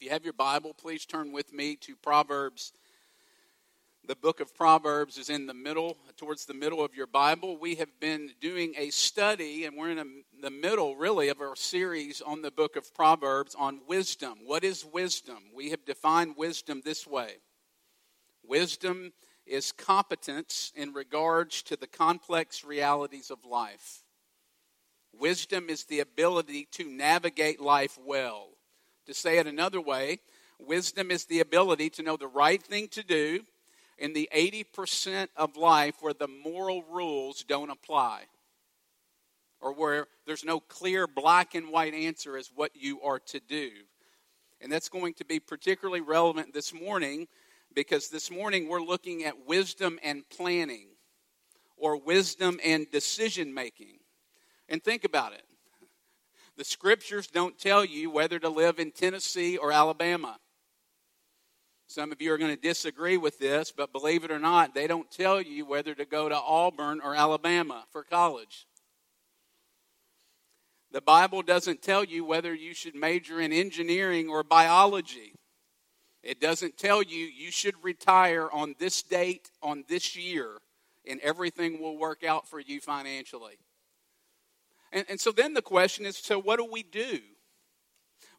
If you have your Bible, please turn with me to Proverbs. The book of Proverbs is in the middle, towards the middle of your Bible. We have been doing a study, and we're in a, the middle, really, of our series on the book of Proverbs on wisdom. What is wisdom? We have defined wisdom this way Wisdom is competence in regards to the complex realities of life. Wisdom is the ability to navigate life well to say it another way, wisdom is the ability to know the right thing to do in the 80% of life where the moral rules don't apply or where there's no clear black and white answer as what you are to do. And that's going to be particularly relevant this morning because this morning we're looking at wisdom and planning or wisdom and decision making. And think about it. The scriptures don't tell you whether to live in Tennessee or Alabama. Some of you are going to disagree with this, but believe it or not, they don't tell you whether to go to Auburn or Alabama for college. The Bible doesn't tell you whether you should major in engineering or biology. It doesn't tell you you should retire on this date, on this year, and everything will work out for you financially. And, and so then the question is so what do we do?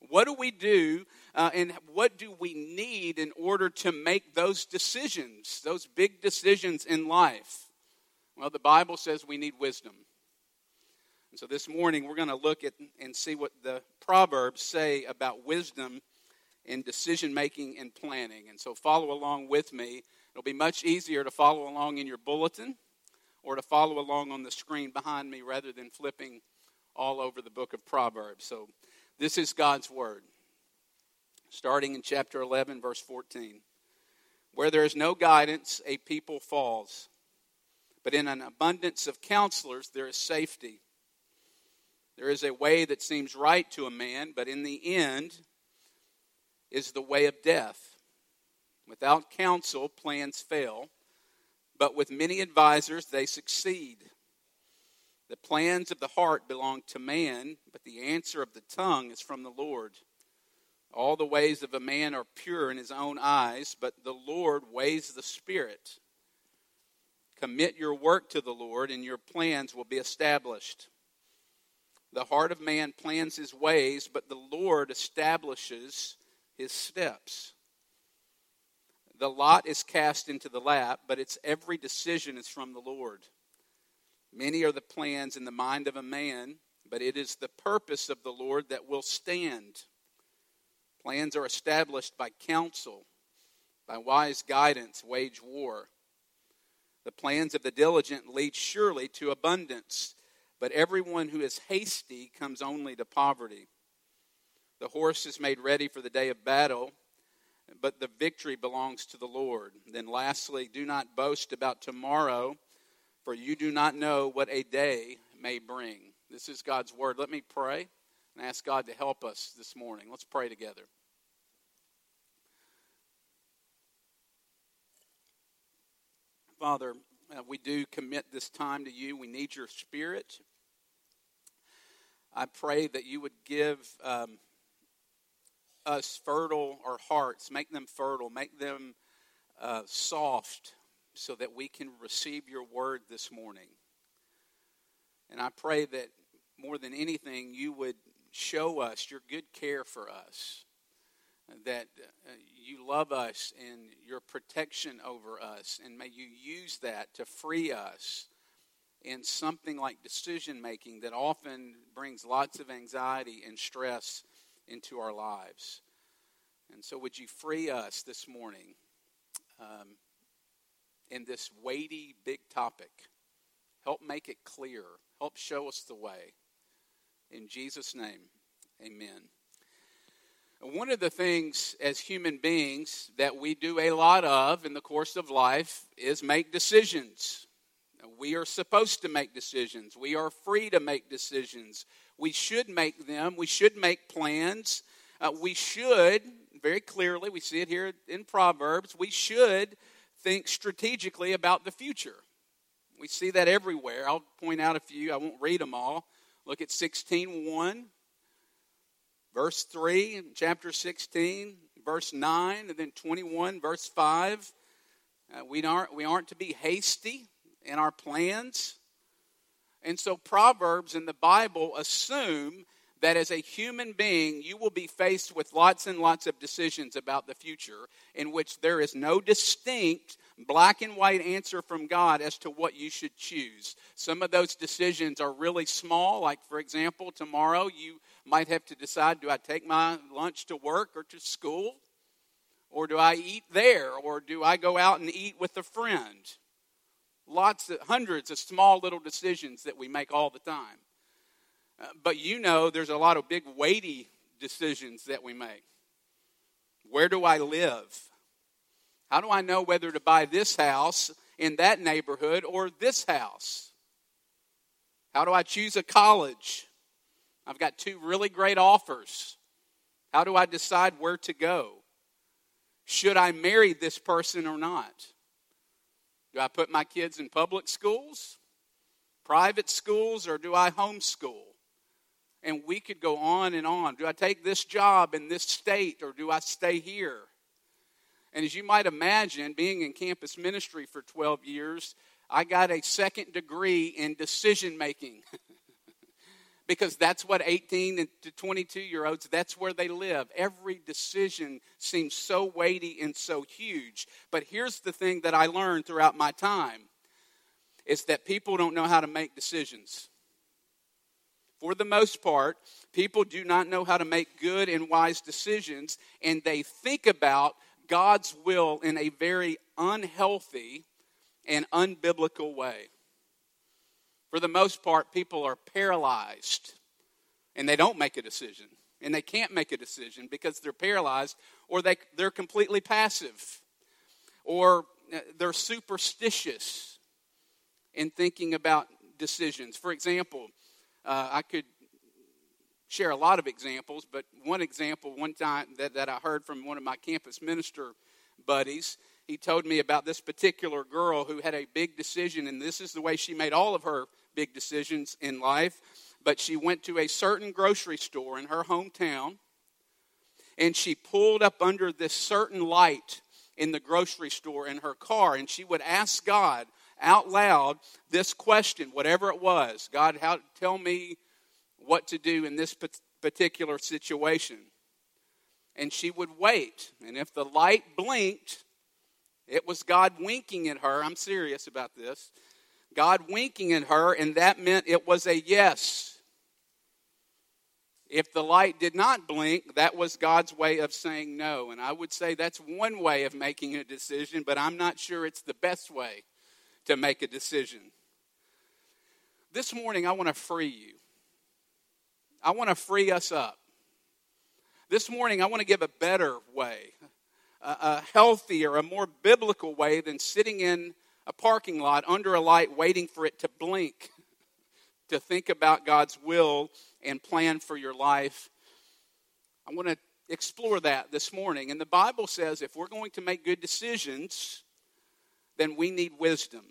What do we do uh, and what do we need in order to make those decisions, those big decisions in life? Well, the Bible says we need wisdom. And so this morning we're going to look at and see what the Proverbs say about wisdom in decision making and planning. And so follow along with me. It'll be much easier to follow along in your bulletin or to follow along on the screen behind me rather than flipping all over the book of Proverbs. So, this is God's word. Starting in chapter 11, verse 14. Where there is no guidance, a people falls. But in an abundance of counselors, there is safety. There is a way that seems right to a man, but in the end is the way of death. Without counsel, plans fail but with many advisers they succeed. The plans of the heart belong to man, but the answer of the tongue is from the Lord. All the ways of a man are pure in his own eyes, but the Lord weighs the spirit. Commit your work to the Lord, and your plans will be established. The heart of man plans his ways, but the Lord establishes his steps. The lot is cast into the lap, but its every decision is from the Lord. Many are the plans in the mind of a man, but it is the purpose of the Lord that will stand. Plans are established by counsel, by wise guidance, wage war. The plans of the diligent lead surely to abundance, but everyone who is hasty comes only to poverty. The horse is made ready for the day of battle but the victory belongs to the Lord. Then, lastly, do not boast about tomorrow, for you do not know what a day may bring. This is God's word. Let me pray and ask God to help us this morning. Let's pray together. Father, uh, we do commit this time to you. We need your spirit. I pray that you would give. Um, us fertile our hearts, make them fertile, make them uh, soft so that we can receive your word this morning. And I pray that more than anything, you would show us your good care for us, that uh, you love us and your protection over us, and may you use that to free us in something like decision making that often brings lots of anxiety and stress into our lives. And so, would you free us this morning um, in this weighty, big topic? Help make it clear. Help show us the way. In Jesus' name, amen. One of the things as human beings that we do a lot of in the course of life is make decisions. We are supposed to make decisions. We are free to make decisions. We should make them. We should make plans. Uh, we should, very clearly, we see it here in Proverbs, we should think strategically about the future. We see that everywhere. I'll point out a few. I won't read them all. Look at 16.1. Verse 3 in chapter 16, verse 9, and then 21, verse 5. Uh, we, aren't, we aren't to be hasty in our plans. And so, Proverbs in the Bible assume that as a human being, you will be faced with lots and lots of decisions about the future in which there is no distinct black and white answer from God as to what you should choose. Some of those decisions are really small, like, for example, tomorrow you might have to decide do I take my lunch to work or to school? Or do I eat there? Or do I go out and eat with a friend? Lots of hundreds of small little decisions that we make all the time. Uh, but you know there's a lot of big weighty decisions that we make. Where do I live? How do I know whether to buy this house in that neighborhood or this house? How do I choose a college? I've got two really great offers. How do I decide where to go? Should I marry this person or not? Do I put my kids in public schools, private schools, or do I homeschool? And we could go on and on. Do I take this job in this state or do I stay here? And as you might imagine, being in campus ministry for 12 years, I got a second degree in decision making. because that's what 18 to 22 year olds that's where they live. Every decision seems so weighty and so huge. But here's the thing that i learned throughout my time is that people don't know how to make decisions. For the most part people do not know how to make good and wise decisions and they think about God's will in a very unhealthy and unbiblical way. For the most part, people are paralyzed and they don't make a decision. And they can't make a decision because they're paralyzed or they, they're completely passive or uh, they're superstitious in thinking about decisions. For example, uh, I could share a lot of examples, but one example, one time that, that I heard from one of my campus minister buddies, he told me about this particular girl who had a big decision, and this is the way she made all of her big decisions in life. But she went to a certain grocery store in her hometown, and she pulled up under this certain light in the grocery store in her car, and she would ask God out loud this question, whatever it was God, how, tell me what to do in this particular situation. And she would wait. And if the light blinked, it was God winking at her. I'm serious about this. God winking at her, and that meant it was a yes. If the light did not blink, that was God's way of saying no. And I would say that's one way of making a decision, but I'm not sure it's the best way to make a decision. This morning, I want to free you. I want to free us up. This morning, I want to give a better way, a, healthier, a more biblical way than sitting in a parking lot under a light waiting for it to blink to think about God's will and plan for your life. I want to explore that this morning. And the Bible says if we're going to make good decisions, then we need wisdom.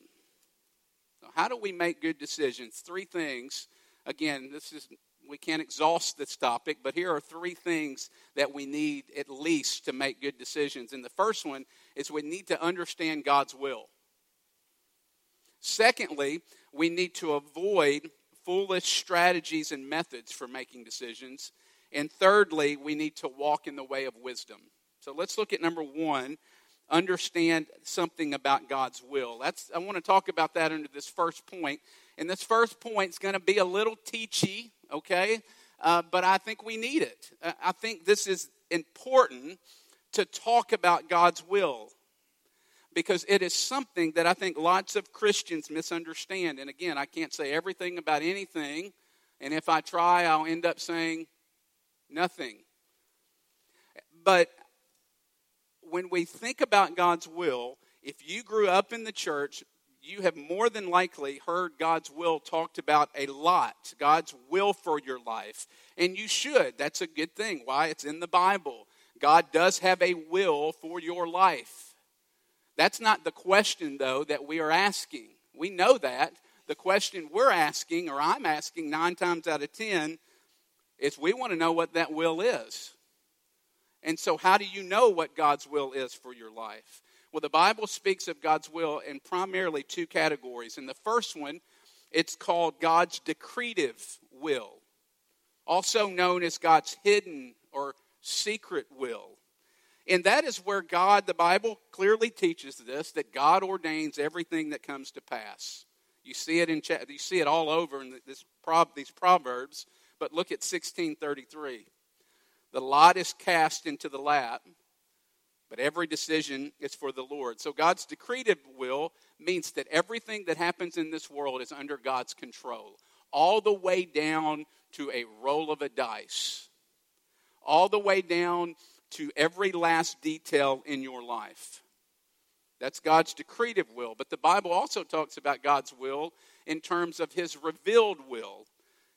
So how do we make good decisions? Three things. Again, this is we can't exhaust this topic, but here are three things that we need at least to make good decisions. And the first one is we need to understand God's will. Secondly, we need to avoid foolish strategies and methods for making decisions. And thirdly, we need to walk in the way of wisdom. So let's look at number one understand something about God's will. That's I want to talk about that under this first point. And this first point is going to be a little teachy, okay? Uh, but I think we need it. I think this is important to talk about God's will because it is something that I think lots of Christians misunderstand. And again, I can't say everything about anything, and if I try, I'll end up saying nothing. But when we think about God's will, if you grew up in the church, you have more than likely heard God's will talked about a lot. God's will for your life. And you should. That's a good thing. Why? It's in the Bible. God does have a will for your life. That's not the question, though, that we are asking. We know that. The question we're asking, or I'm asking nine times out of ten, is we want to know what that will is. And so, how do you know what God's will is for your life? Well, the Bible speaks of God's will in primarily two categories. In the first one, it's called God's decretive will, also known as God's hidden or secret will. And that is where God, the Bible clearly teaches this, that God ordains everything that comes to pass. You see it in you see it all over in this, these proverbs. But look at 1633. The lot is cast into the lap, but every decision is for the Lord. So God's decreed will means that everything that happens in this world is under God's control, all the way down to a roll of a dice, all the way down to every last detail in your life. That's God's decretive will. But the Bible also talks about God's will in terms of his revealed will.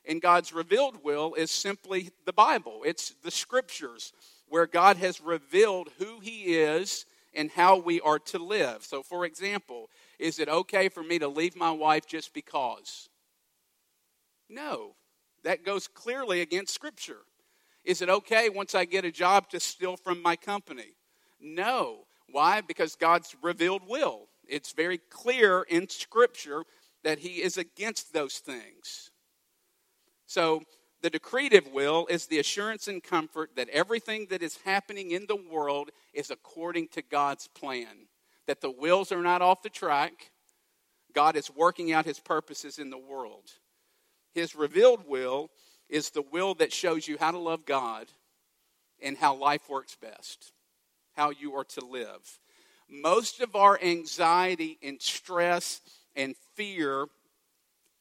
And God's revealed will is simply the Bible, it's the scriptures where God has revealed who He is and how we are to live. So, for example, is it okay for me to leave my wife just because? No, that goes clearly against Scripture. Is it okay once I get a job to steal from my company? No. Why? Because God's revealed will. It's very clear in Scripture that He is against those things. So, the decretive will is the assurance and comfort that everything that is happening in the world is according to God's plan, that the wills are not off the track. God is working out his purposes in the world. His revealed will is the will that shows you how to love God and how life works best, how you are to live. Most of our anxiety and stress and fear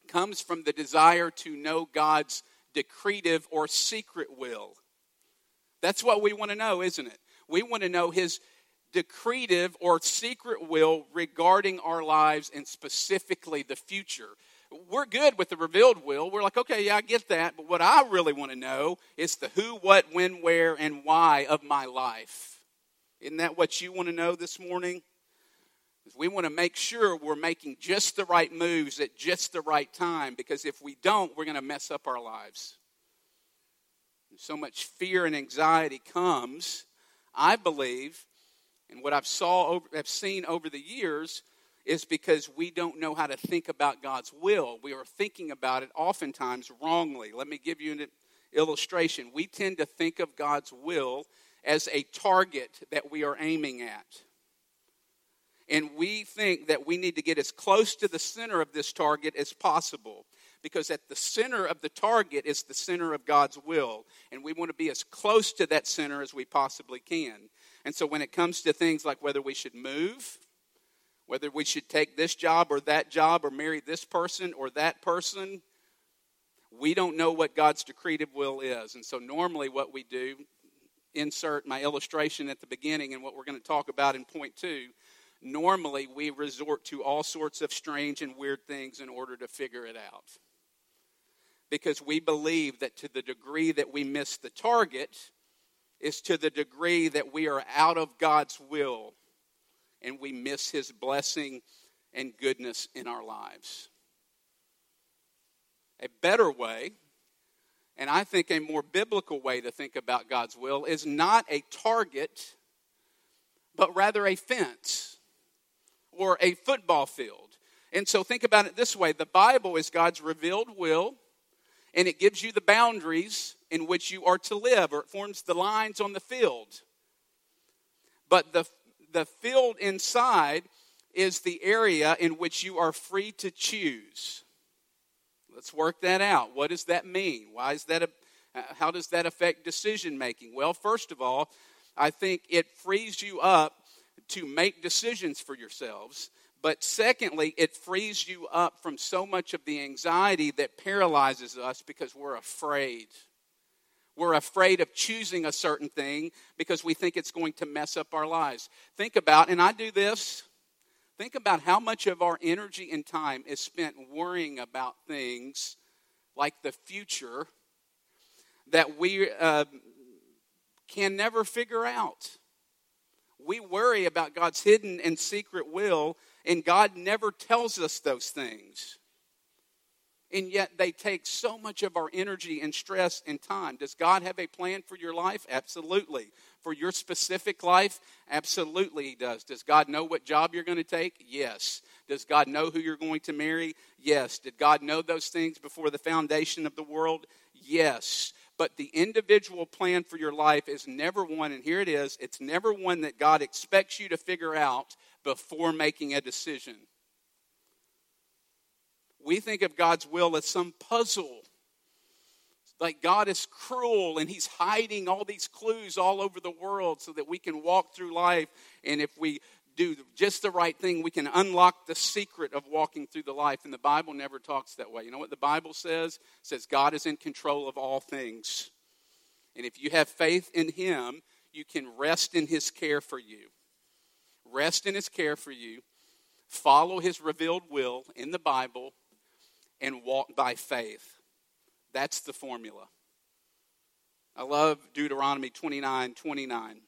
comes from the desire to know God's decretive or secret will? That's what we want to know, isn't it? We want to know his decretive or secret will regarding our lives and specifically the future. We're good with the revealed will. We're like, okay, yeah, I get that. But what I really want to know is the who, what, when, where, and why of my life. Isn't that what you want to know this morning? We want to make sure we're making just the right moves at just the right time because if we don't, we're going to mess up our lives. So much fear and anxiety comes, I believe, and what I've saw over, have seen over the years is because we don't know how to think about God's will. We are thinking about it oftentimes wrongly. Let me give you an illustration. We tend to think of God's will as a target that we are aiming at and we think that we need to get as close to the center of this target as possible because at the center of the target is the center of God's will, and we want to be as close to that center as we possibly can. And so when it comes to things like whether we should move, whether we should take this job or that job or marry this person or that person, we don't know what God's decretive will is. And so normally what we do, insert my illustration at the beginning and what we're going to talk about in point two normally we resort to all sorts of strange and weird things in order to figure it out. Because we believe that to the degree that we miss the target is to the degree that we are out of God's will and we miss his blessing and goodness in our lives. A better way, and I think a more biblical way to think about God's will, is not a target, but rather a fence or a football field. And so think about it this way the Bible is God's revealed will, and it gives you the boundaries in which you are to live, or it forms the lines on the field. But the, the field inside is the area in which you are free to choose. Let's work that out. What does that mean? Why is that a, uh, how does that affect decision making? Well, first of all, I think it frees you up to make decisions for yourselves. But secondly, it frees you up from so much of the anxiety that paralyzes us because we're afraid. We're afraid of choosing a certain thing because we think it's going to mess up our lives. Think about, and I do this, think about how much of our energy and time is spent worrying about things like the future that we uh, can never figure out we worry about God's hidden and secret will, and God never tells us those things. And yet they take so much of our energy and stress and time. Does God have a plan for your life? Absolutely. For your specific life? Absolutely, He does. Does God know what job you're going to take? Yes. Does God know who you're going to marry? Yes. Did God know those things before the foundation of the world? Yes. But the individual plan for your life is never one, and here it is it's never one that God expects you to figure out before making a decision we think of God's will as some puzzle. Like God is cruel and He's hiding all these clues all over the world so that we can walk through life. And if we do just the right thing, we can unlock the secret of walking through the life. And the Bible never talks that way. You know what the Bible says? It says God is in control of all things. And if you have faith in Him, you can rest in His care for you. Rest in His care for you. Follow His revealed will in the Bible and walk by faith. That's the formula. I love Deuteronomy 29 29.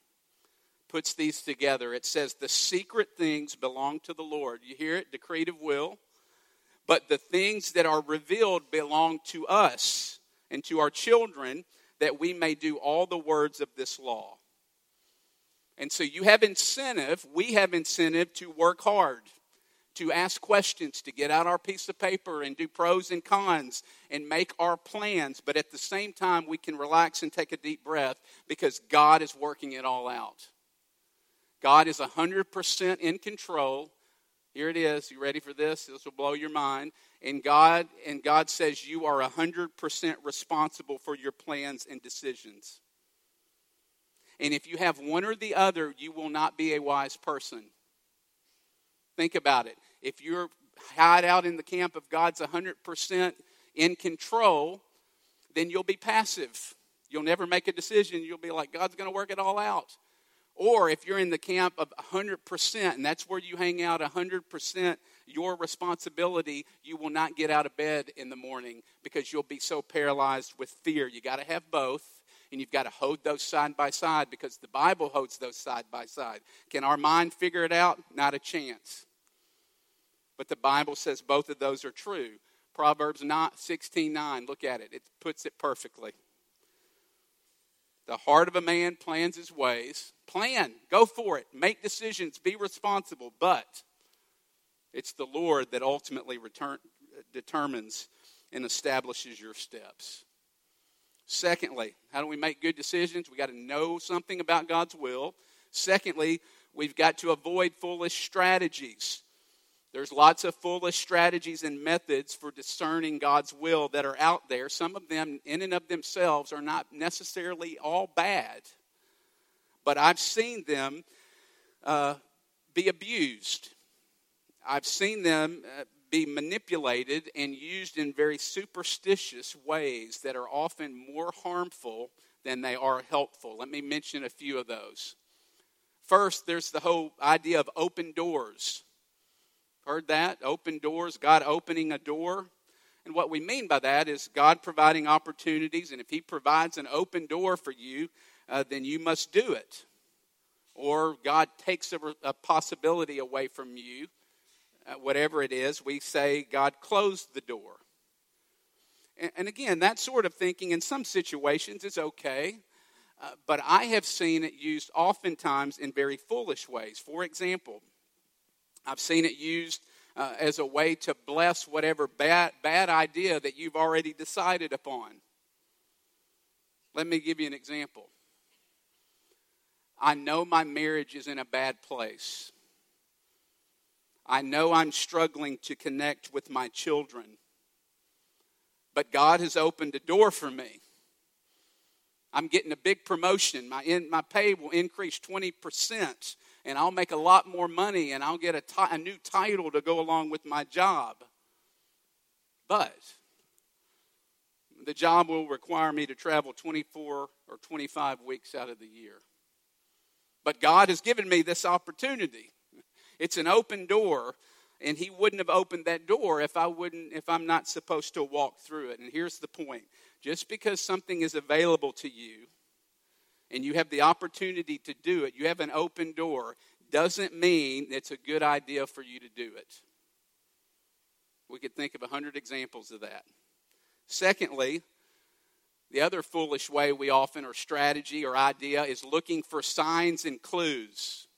Puts these together. It says, The secret things belong to the Lord. You hear it? Decretive will. But the things that are revealed belong to us and to our children that we may do all the words of this law. And so you have incentive, we have incentive to work hard to ask questions, to get out our piece of paper and do pros and cons and make our plans. But at the same time, we can relax and take a deep breath because God is working it all out. God is 100% in control. Here it is. You ready for this? This will blow your mind. And God and God says you are 100% responsible for your plans and decisions. And if you have one or the other, you will not be a wise person. Think about it. If you're hide out in the camp of God's 100% in control, then you'll be passive. You'll never make a decision. You'll be like, God's going to work it all out. Or if you're in the camp of 100%, and that's where you hang out 100%, your responsibility, you will not get out of bed in the morning because you'll be so paralyzed with fear. You got to have both and you've got to hold those side by side because the Bible holds those side by side. Can our mind figure it out? Not a chance. But the Bible says both of those are true. Proverbs 16 9, look at it, it puts it perfectly. The heart of a man plans his ways. Plan, go for it, make decisions, be responsible, but it's the Lord that ultimately return, determines and establishes your steps. Secondly, how do we make good decisions? We got to know something about God's will. Secondly, we've got to avoid foolish strategies. There's lots of foolish strategies and methods for discerning God's will that are out there. Some of them, in and of themselves, are not necessarily all bad, but I've seen them uh, be abused. I've seen them uh, be manipulated and used in very superstitious ways that are often more harmful than they are helpful. Let me mention a few of those. First, there's the whole idea of open doors. Heard that? Open doors, God opening a door. And what we mean by that is God providing opportunities, and if He provides an open door for you, uh, then you must do it. Or God takes a, a possibility away from you uh, whatever it is, we say God closed the door. And, and again, that sort of thinking in some situations is okay, uh, but I have seen it used oftentimes in very foolish ways. For example, I've seen it used uh, as a way to bless whatever bad, bad idea that you've already decided upon. Let me give you an example. I know my marriage is in a bad place. I know I'm struggling to connect with my children. But God has opened a door for me. I'm getting a big promotion. My, in, my pay will increase 20%, and I'll make a lot more money, and I'll get a, t- a new title to go along with my job. But the job will require me to travel 24 or 25 weeks out of the year. But God has given me this opportunity. It's an open door, and he wouldn't have opened that door if I wouldn't if I'm not supposed to walk through it. And here's the point. Just because something is available to you and you have the opportunity to do it, you have an open door, doesn't mean it's a good idea for you to do it. We could think of a hundred examples of that. Secondly, the other foolish way we often, or strategy or idea, is looking for signs and clues.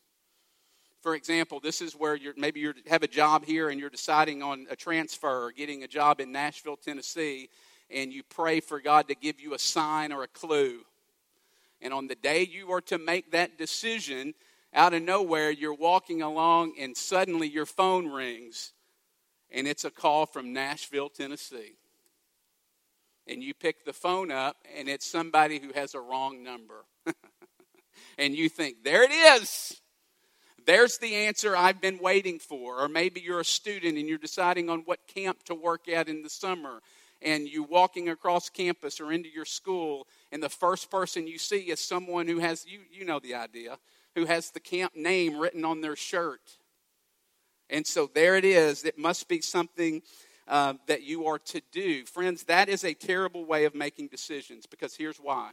For example, this is where you're, maybe you have a job here and you're deciding on a transfer or getting a job in Nashville, Tennessee, and you pray for God to give you a sign or a clue. And on the day you are to make that decision, out of nowhere, you're walking along and suddenly your phone rings and it's a call from Nashville, Tennessee. And you pick the phone up and it's somebody who has a wrong number. and you think, there it is. There's the answer I've been waiting for. Or maybe you're a student and you're deciding on what camp to work at in the summer and you walking across campus or into your school, and the first person you see is someone who has, you, you know the idea, who has the camp name written on their shirt. And so there it is. It must be something uh, that you are to do. Friends, that is a terrible way of making decisions because here's why.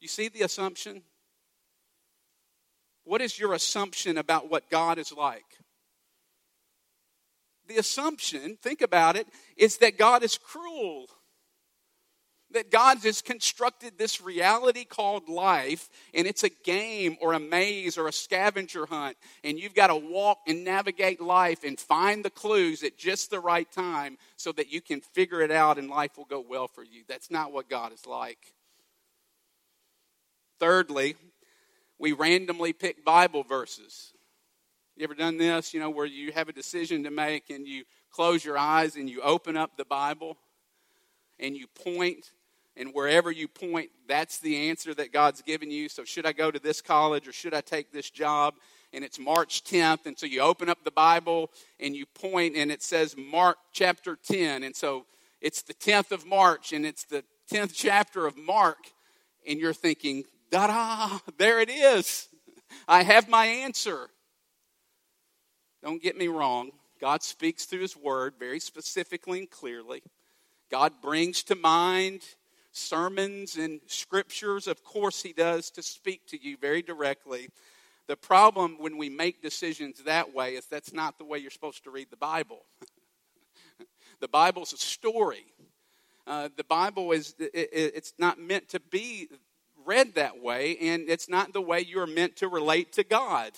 You see the assumption? What is your assumption about what God is like? The assumption, think about it, is that God is cruel. That God has constructed this reality called life, and it's a game or a maze or a scavenger hunt, and you've got to walk and navigate life and find the clues at just the right time so that you can figure it out and life will go well for you. That's not what God is like. Thirdly, we randomly pick Bible verses. You ever done this, you know, where you have a decision to make and you close your eyes and you open up the Bible and you point, and wherever you point, that's the answer that God's given you. So, should I go to this college or should I take this job? And it's March 10th, and so you open up the Bible and you point, and it says Mark chapter 10. And so it's the 10th of March, and it's the 10th chapter of Mark, and you're thinking, da da, there it is. I have my answer. Don't get me wrong. God speaks through His Word very specifically and clearly. God brings to mind sermons and scriptures. Of course, He does to speak to you very directly. The problem when we make decisions that way is that's not the way you're supposed to read the Bible. the Bible's a story. Uh, the Bible is it, it's not meant to be read that way, and it's not the way you're meant to relate to God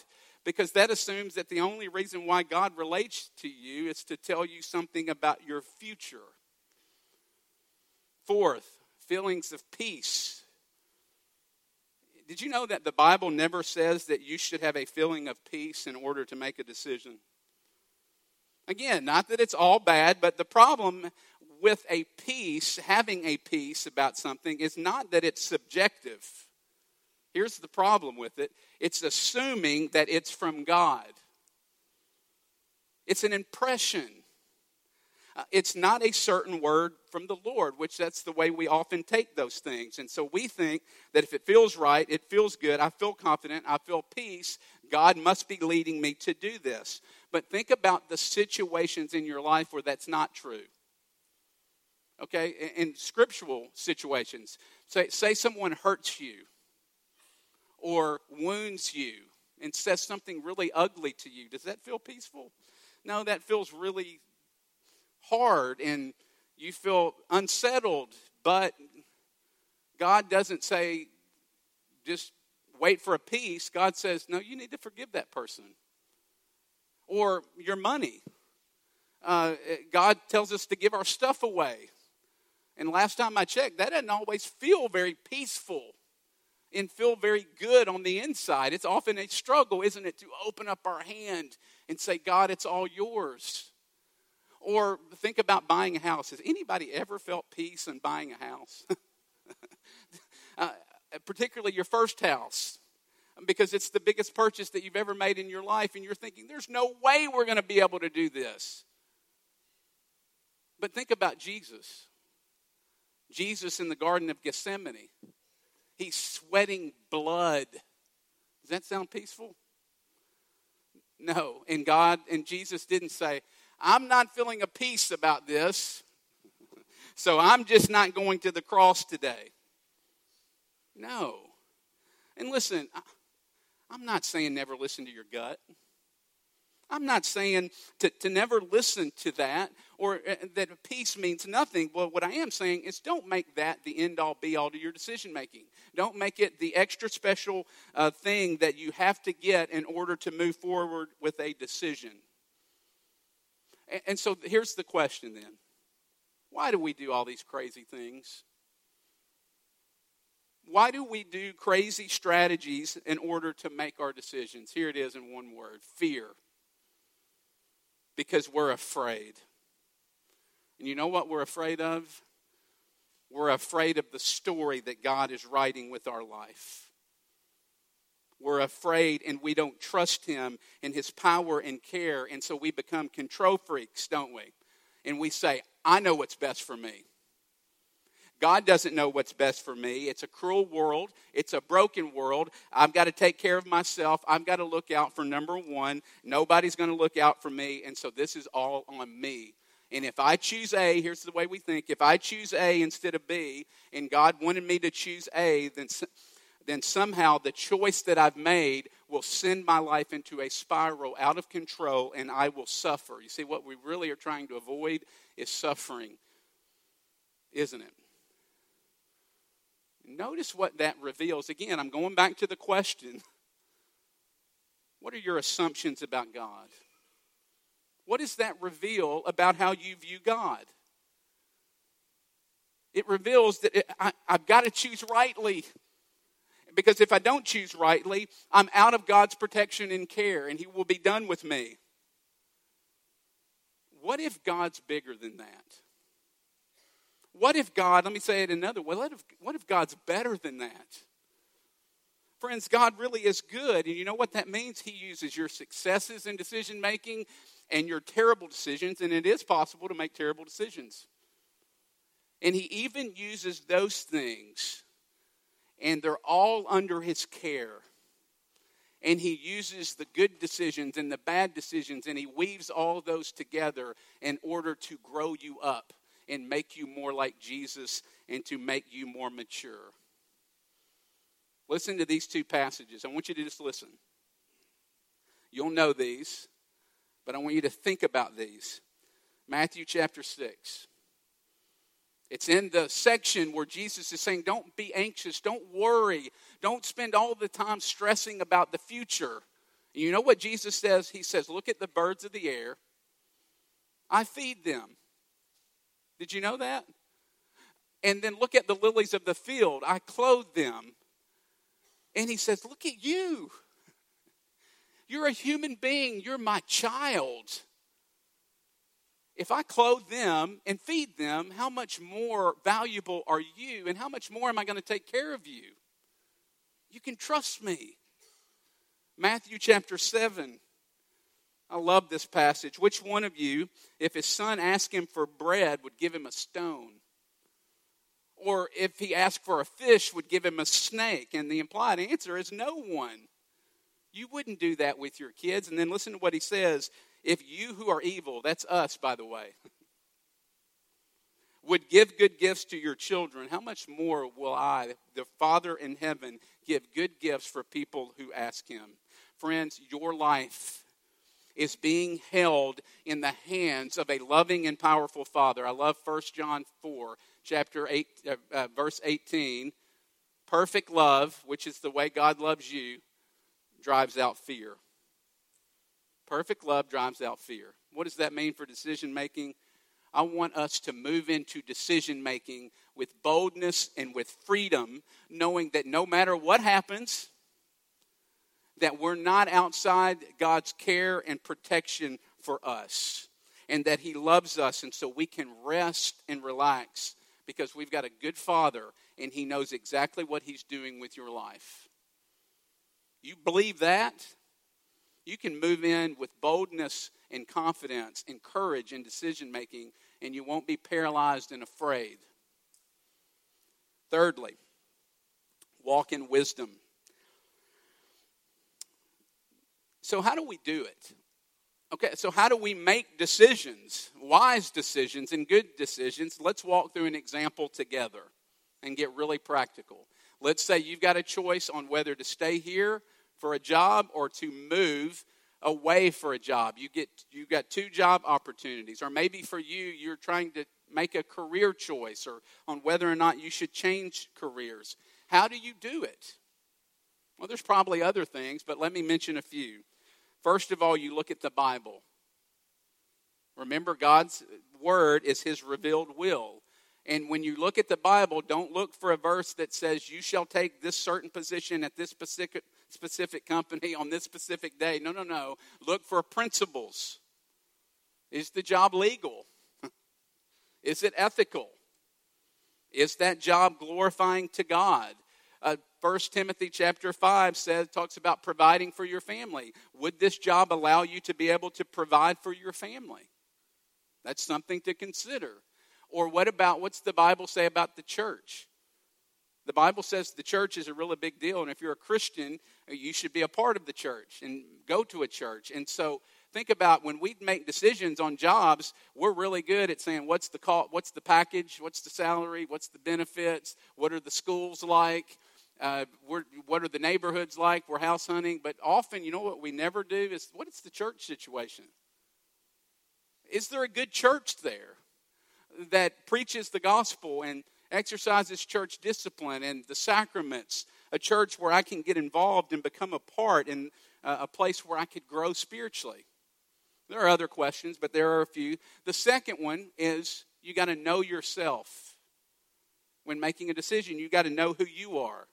because that assumes that the only reason why God relates to you is to tell you something about your future. Fourth, feelings of peace. Did you know that the Bible never says that you should have a feeling of peace in order to make a decision? Again, not that it's all bad, but the problem with a peace, having a peace about something, is not that it's subjective. Here's the problem with it it's assuming that it's from God, it's an impression. Uh, it's not a certain word from the Lord, which that's the way we often take those things. And so we think that if it feels right, it feels good, I feel confident, I feel peace, God must be leading me to do this. But think about the situations in your life where that's not true. Okay, in, in scriptural situations, say, say someone hurts you or wounds you and says something really ugly to you, does that feel peaceful? No, that feels really hard and you feel unsettled. But God doesn't say, just wait for a peace. God says, no, you need to forgive that person. Or your money. Uh, God tells us to give our stuff away. And last time I checked, that doesn't always feel very peaceful and feel very good on the inside. It's often a struggle, isn't it, to open up our hand and say, God, it's all yours. Or think about buying a house. Has anybody ever felt peace in buying a house? uh, particularly your first house, because it's the biggest purchase that you've ever made in your life, and you're thinking, there's no way we're going to be able to do this. But think about Jesus. Jesus in the Garden of Gethsemane. He's sweating blood. Does that sound peaceful? No. And God and Jesus didn't say, I'm not feeling a peace about this, so I'm just not going to the cross today. No. And listen, I'm not saying never listen to your gut. I'm not saying to, to never listen to that or uh, that peace means nothing. Well, what I am saying is don't make that the end all be all to your decision making. Don't make it the extra special uh, thing that you have to get in order to move forward with a decision. And, and so here's the question then why do we do all these crazy things? Why do we do crazy strategies in order to make our decisions? Here it is in one word fear because we're afraid. And you know what we're afraid of? We're afraid of the story that God is writing with our life. We're afraid and we don't trust Him in His power and care, and so we become control freaks, don't we? And we say, I know what's best for me. God doesn't know what's best for me. It's a cruel world. It's a broken world. I've got to take care of myself. I've got to look out for number one. Nobody's going to look out for me. And so this is all on me. And if I choose A, here's the way we think if I choose A instead of B, and God wanted me to choose A, then, then somehow the choice that I've made will send my life into a spiral out of control and I will suffer. You see, what we really are trying to avoid is suffering, isn't it? Notice what that reveals. Again, I'm going back to the question what are your assumptions about God? What does that reveal about how you view God? It reveals that it, I, I've got to choose rightly. Because if I don't choose rightly, I'm out of God's protection and care, and He will be done with me. What if God's bigger than that? What if God, let me say it another way, what if, what if God's better than that? Friends, God really is good. And you know what that means? He uses your successes in decision making and your terrible decisions, and it is possible to make terrible decisions. And He even uses those things, and they're all under His care. And He uses the good decisions and the bad decisions, and He weaves all those together in order to grow you up and make you more like Jesus and to make you more mature. Listen to these two passages. I want you to just listen. You'll know these, but I want you to think about these. Matthew chapter 6. It's in the section where Jesus is saying, Don't be anxious, don't worry, don't spend all the time stressing about the future. You know what Jesus says? He says, Look at the birds of the air. I feed them. Did you know that? And then look at the lilies of the field. I clothe them. And he says, Look at you. You're a human being. You're my child. If I clothe them and feed them, how much more valuable are you? And how much more am I going to take care of you? You can trust me. Matthew chapter 7. I love this passage. Which one of you, if his son asked him for bread, would give him a stone? Or if he asked for a fish, would give him a snake? And the implied answer is no one. You wouldn't do that with your kids. And then listen to what he says. If you who are evil, that's us, by the way, would give good gifts to your children, how much more will I, the Father in heaven, give good gifts for people who ask him? Friends, your life is being held in the hands of a loving and powerful Father. I love 1 John 4, chapter 8, uh, uh, verse 18. Perfect love, which is the way God loves you, drives out fear. Perfect love drives out fear. What does that mean for decision making? I want us to move into decision making with boldness and with freedom, knowing that no matter what happens, that we're not outside God's care and protection for us, and that He loves us, and so we can rest and relax because we've got a good Father, and He knows exactly what He's doing with your life. You believe that? You can move in with boldness and confidence and courage and decision making, and you won't be paralyzed and afraid. Thirdly, walk in wisdom. So, how do we do it? Okay, so how do we make decisions, wise decisions, and good decisions? Let's walk through an example together and get really practical. Let's say you've got a choice on whether to stay here for a job or to move away for a job. You get you got two job opportunities, or maybe for you, you're trying to make a career choice or on whether or not you should change careers. How do you do it? Well, there's probably other things, but let me mention a few. First of all, you look at the Bible. Remember, God's word is his revealed will. And when you look at the Bible, don't look for a verse that says you shall take this certain position at this specific, company on this specific day. No, no, no. Look for principles. Is the job legal? Is it ethical? Is that job glorifying to God? Uh, 1 Timothy chapter 5 says talks about providing for your family. Would this job allow you to be able to provide for your family? That's something to consider. Or what about what's the Bible say about the church? The Bible says the church is a really big deal, and if you're a Christian, you should be a part of the church and go to a church. And so think about when we make decisions on jobs, we're really good at saying what's the call, what's the package, what's the salary, what's the benefits, what are the schools like, uh, what are the neighborhoods like. We're house hunting, but often, you know what we never do is what is the church situation? Is there a good church there that preaches the gospel and exercises church discipline and the sacraments? A church where I can get involved and become a part and uh, a place where I could grow spiritually. There are other questions, but there are a few. The second one is you got to know yourself. When making a decision, you got to know who you are.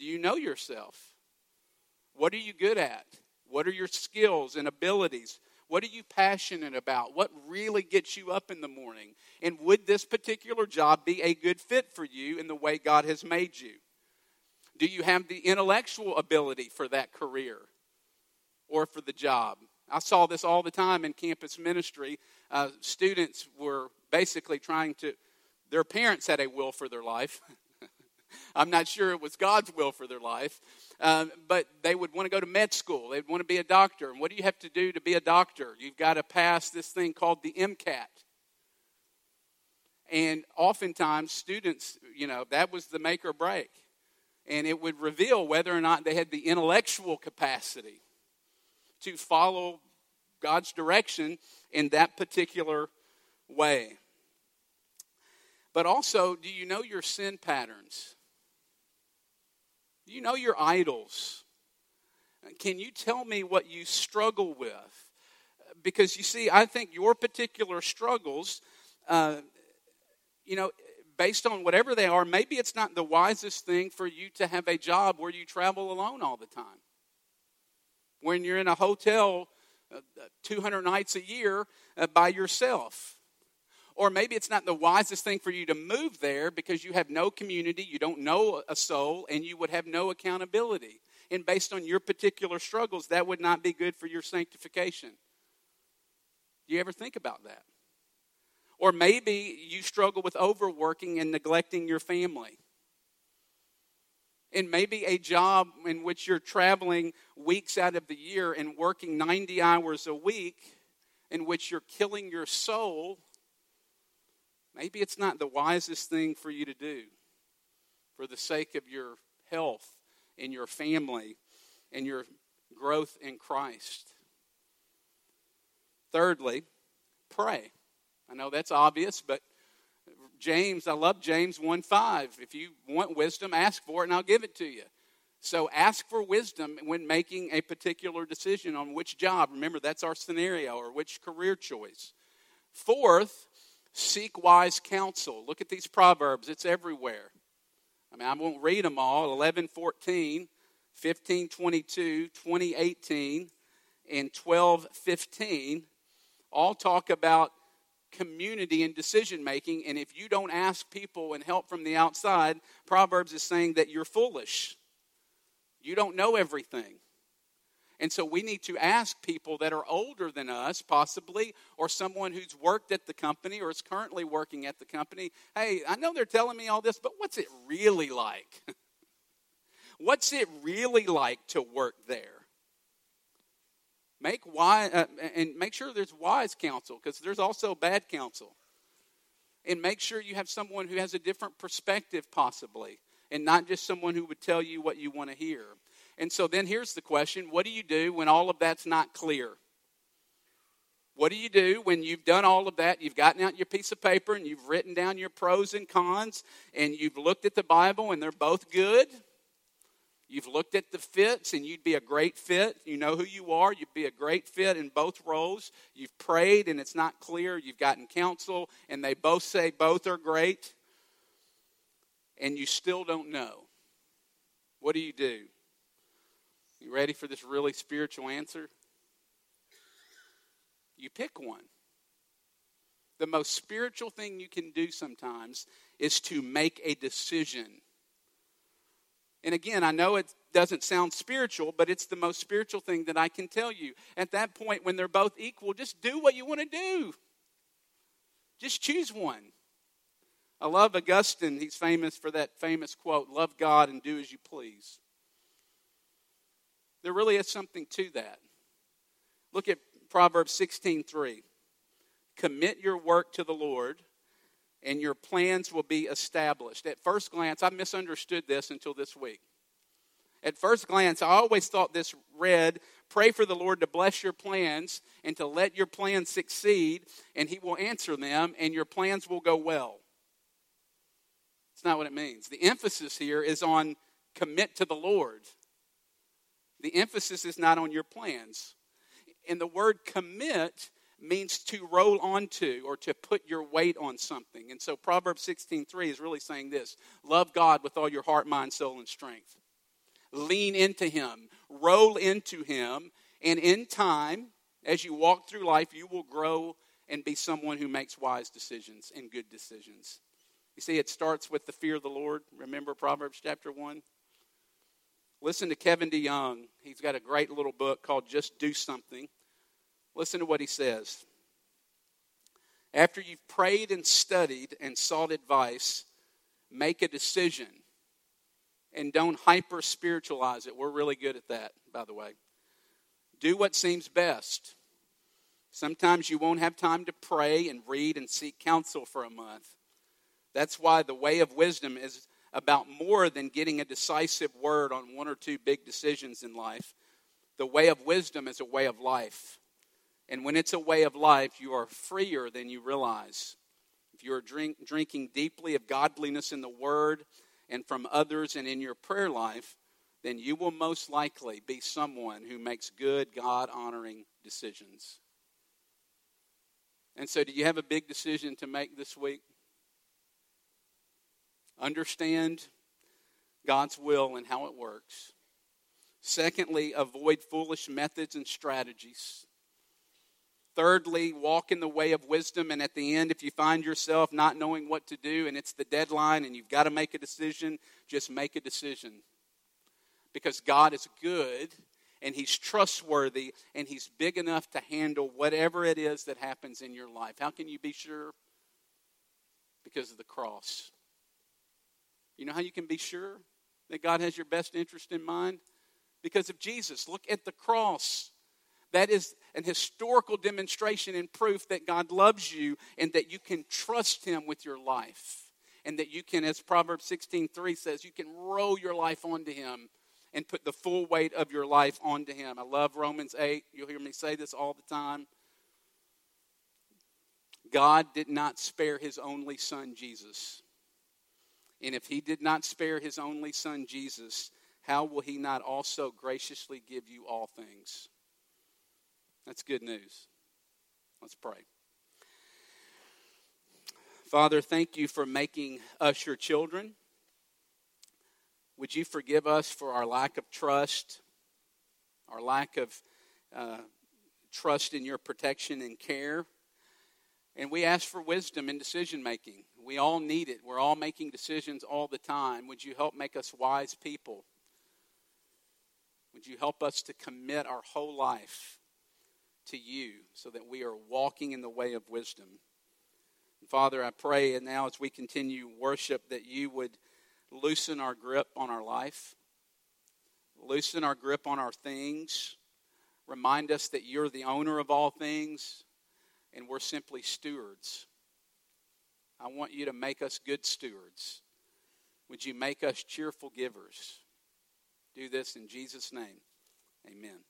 Do you know yourself? What are you good at? What are your skills and abilities? What are you passionate about? What really gets you up in the morning? And would this particular job be a good fit for you in the way God has made you? Do you have the intellectual ability for that career or for the job? I saw this all the time in campus ministry. Uh, students were basically trying to, their parents had a will for their life. I'm not sure it was God's will for their life. Um, but they would want to go to med school. They'd want to be a doctor. And what do you have to do to be a doctor? You've got to pass this thing called the MCAT. And oftentimes, students, you know, that was the make or break. And it would reveal whether or not they had the intellectual capacity to follow God's direction in that particular way. But also, do you know your sin patterns? You know your idols? Can you tell me what you struggle with? Because you see, I think your particular struggles, uh, you know, based on whatever they are, maybe it's not the wisest thing for you to have a job where you travel alone all the time. When you're in a hotel uh, 200 nights a year uh, by yourself. Or maybe it's not the wisest thing for you to move there because you have no community, you don't know a soul, and you would have no accountability. And based on your particular struggles, that would not be good for your sanctification. Do you ever think about that? Or maybe you struggle with overworking and neglecting your family. And maybe a job in which you're traveling weeks out of the year and working 90 hours a week, in which you're killing your soul Maybe it's not the wisest thing for you to do for the sake of your health and your family and your growth in Christ. Thirdly, pray. I know that's obvious, but James, I love James 1 5. If you want wisdom, ask for it and I'll give it to you. So ask for wisdom when making a particular decision on which job. Remember, that's our scenario or which career choice. Fourth, Seek wise counsel. Look at these proverbs, it's everywhere. I mean, I won't read them all 11 14, 15 22, 20 18, and 12 15 all talk about community and decision making. And if you don't ask people and help from the outside, Proverbs is saying that you're foolish. You don't know everything. And so we need to ask people that are older than us, possibly, or someone who's worked at the company or is currently working at the company hey, I know they're telling me all this, but what's it really like? what's it really like to work there? Make wise, uh, and make sure there's wise counsel because there's also bad counsel. And make sure you have someone who has a different perspective, possibly, and not just someone who would tell you what you want to hear. And so then here's the question what do you do when all of that's not clear? What do you do when you've done all of that? You've gotten out your piece of paper and you've written down your pros and cons, and you've looked at the Bible and they're both good. You've looked at the fits and you'd be a great fit. You know who you are. You'd be a great fit in both roles. You've prayed and it's not clear. You've gotten counsel and they both say both are great. And you still don't know. What do you do? You ready for this really spiritual answer? You pick one. The most spiritual thing you can do sometimes is to make a decision and again, I know it doesn't sound spiritual, but it's the most spiritual thing that I can tell you. At that point, when they're both equal, just do what you want to do. Just choose one. I love Augustine. He's famous for that famous quote love God and do as you please. There really is something to that. Look at Proverbs 16:3. Commit your work to the Lord, and your plans will be established. At first glance, I misunderstood this until this week. At first glance, I always thought this read, Pray for the Lord to bless your plans and to let your plans succeed, and He will answer them, and your plans will go well. It's not what it means. The emphasis here is on commit to the Lord. The emphasis is not on your plans. And the word commit means to roll onto or to put your weight on something. And so Proverbs 16:3 is really saying this, love God with all your heart, mind, soul and strength. Lean into him, roll into him, and in time as you walk through life, you will grow and be someone who makes wise decisions and good decisions. You see, it starts with the fear of the Lord. Remember Proverbs chapter 1? Listen to Kevin DeYoung. He's got a great little book called Just Do Something. Listen to what he says. After you've prayed and studied and sought advice, make a decision. And don't hyper spiritualize it. We're really good at that, by the way. Do what seems best. Sometimes you won't have time to pray and read and seek counsel for a month. That's why the way of wisdom is about more than getting a decisive word on one or two big decisions in life. The way of wisdom is a way of life. And when it's a way of life, you are freer than you realize. If you're drink, drinking deeply of godliness in the Word and from others and in your prayer life, then you will most likely be someone who makes good, God honoring decisions. And so, do you have a big decision to make this week? Understand God's will and how it works. Secondly, avoid foolish methods and strategies. Thirdly, walk in the way of wisdom. And at the end, if you find yourself not knowing what to do and it's the deadline and you've got to make a decision, just make a decision. Because God is good and He's trustworthy and He's big enough to handle whatever it is that happens in your life. How can you be sure? Because of the cross. You know how you can be sure that God has your best interest in mind? Because of Jesus. Look at the cross. That is an historical demonstration and proof that God loves you and that you can trust Him with your life. And that you can, as Proverbs 16 3 says, you can roll your life onto Him and put the full weight of your life onto Him. I love Romans 8. You'll hear me say this all the time. God did not spare His only Son, Jesus. And if He did not spare His only Son, Jesus, how will He not also graciously give you all things? That's good news. Let's pray. Father, thank you for making us your children. Would you forgive us for our lack of trust, our lack of uh, trust in your protection and care? And we ask for wisdom in decision making. We all need it. We're all making decisions all the time. Would you help make us wise people? Would you help us to commit our whole life to you so that we are walking in the way of wisdom. And Father, I pray and now as we continue worship that you would loosen our grip on our life, loosen our grip on our things, remind us that you're the owner of all things and we're simply stewards. I want you to make us good stewards. Would you make us cheerful givers? do this in Jesus' name. Amen.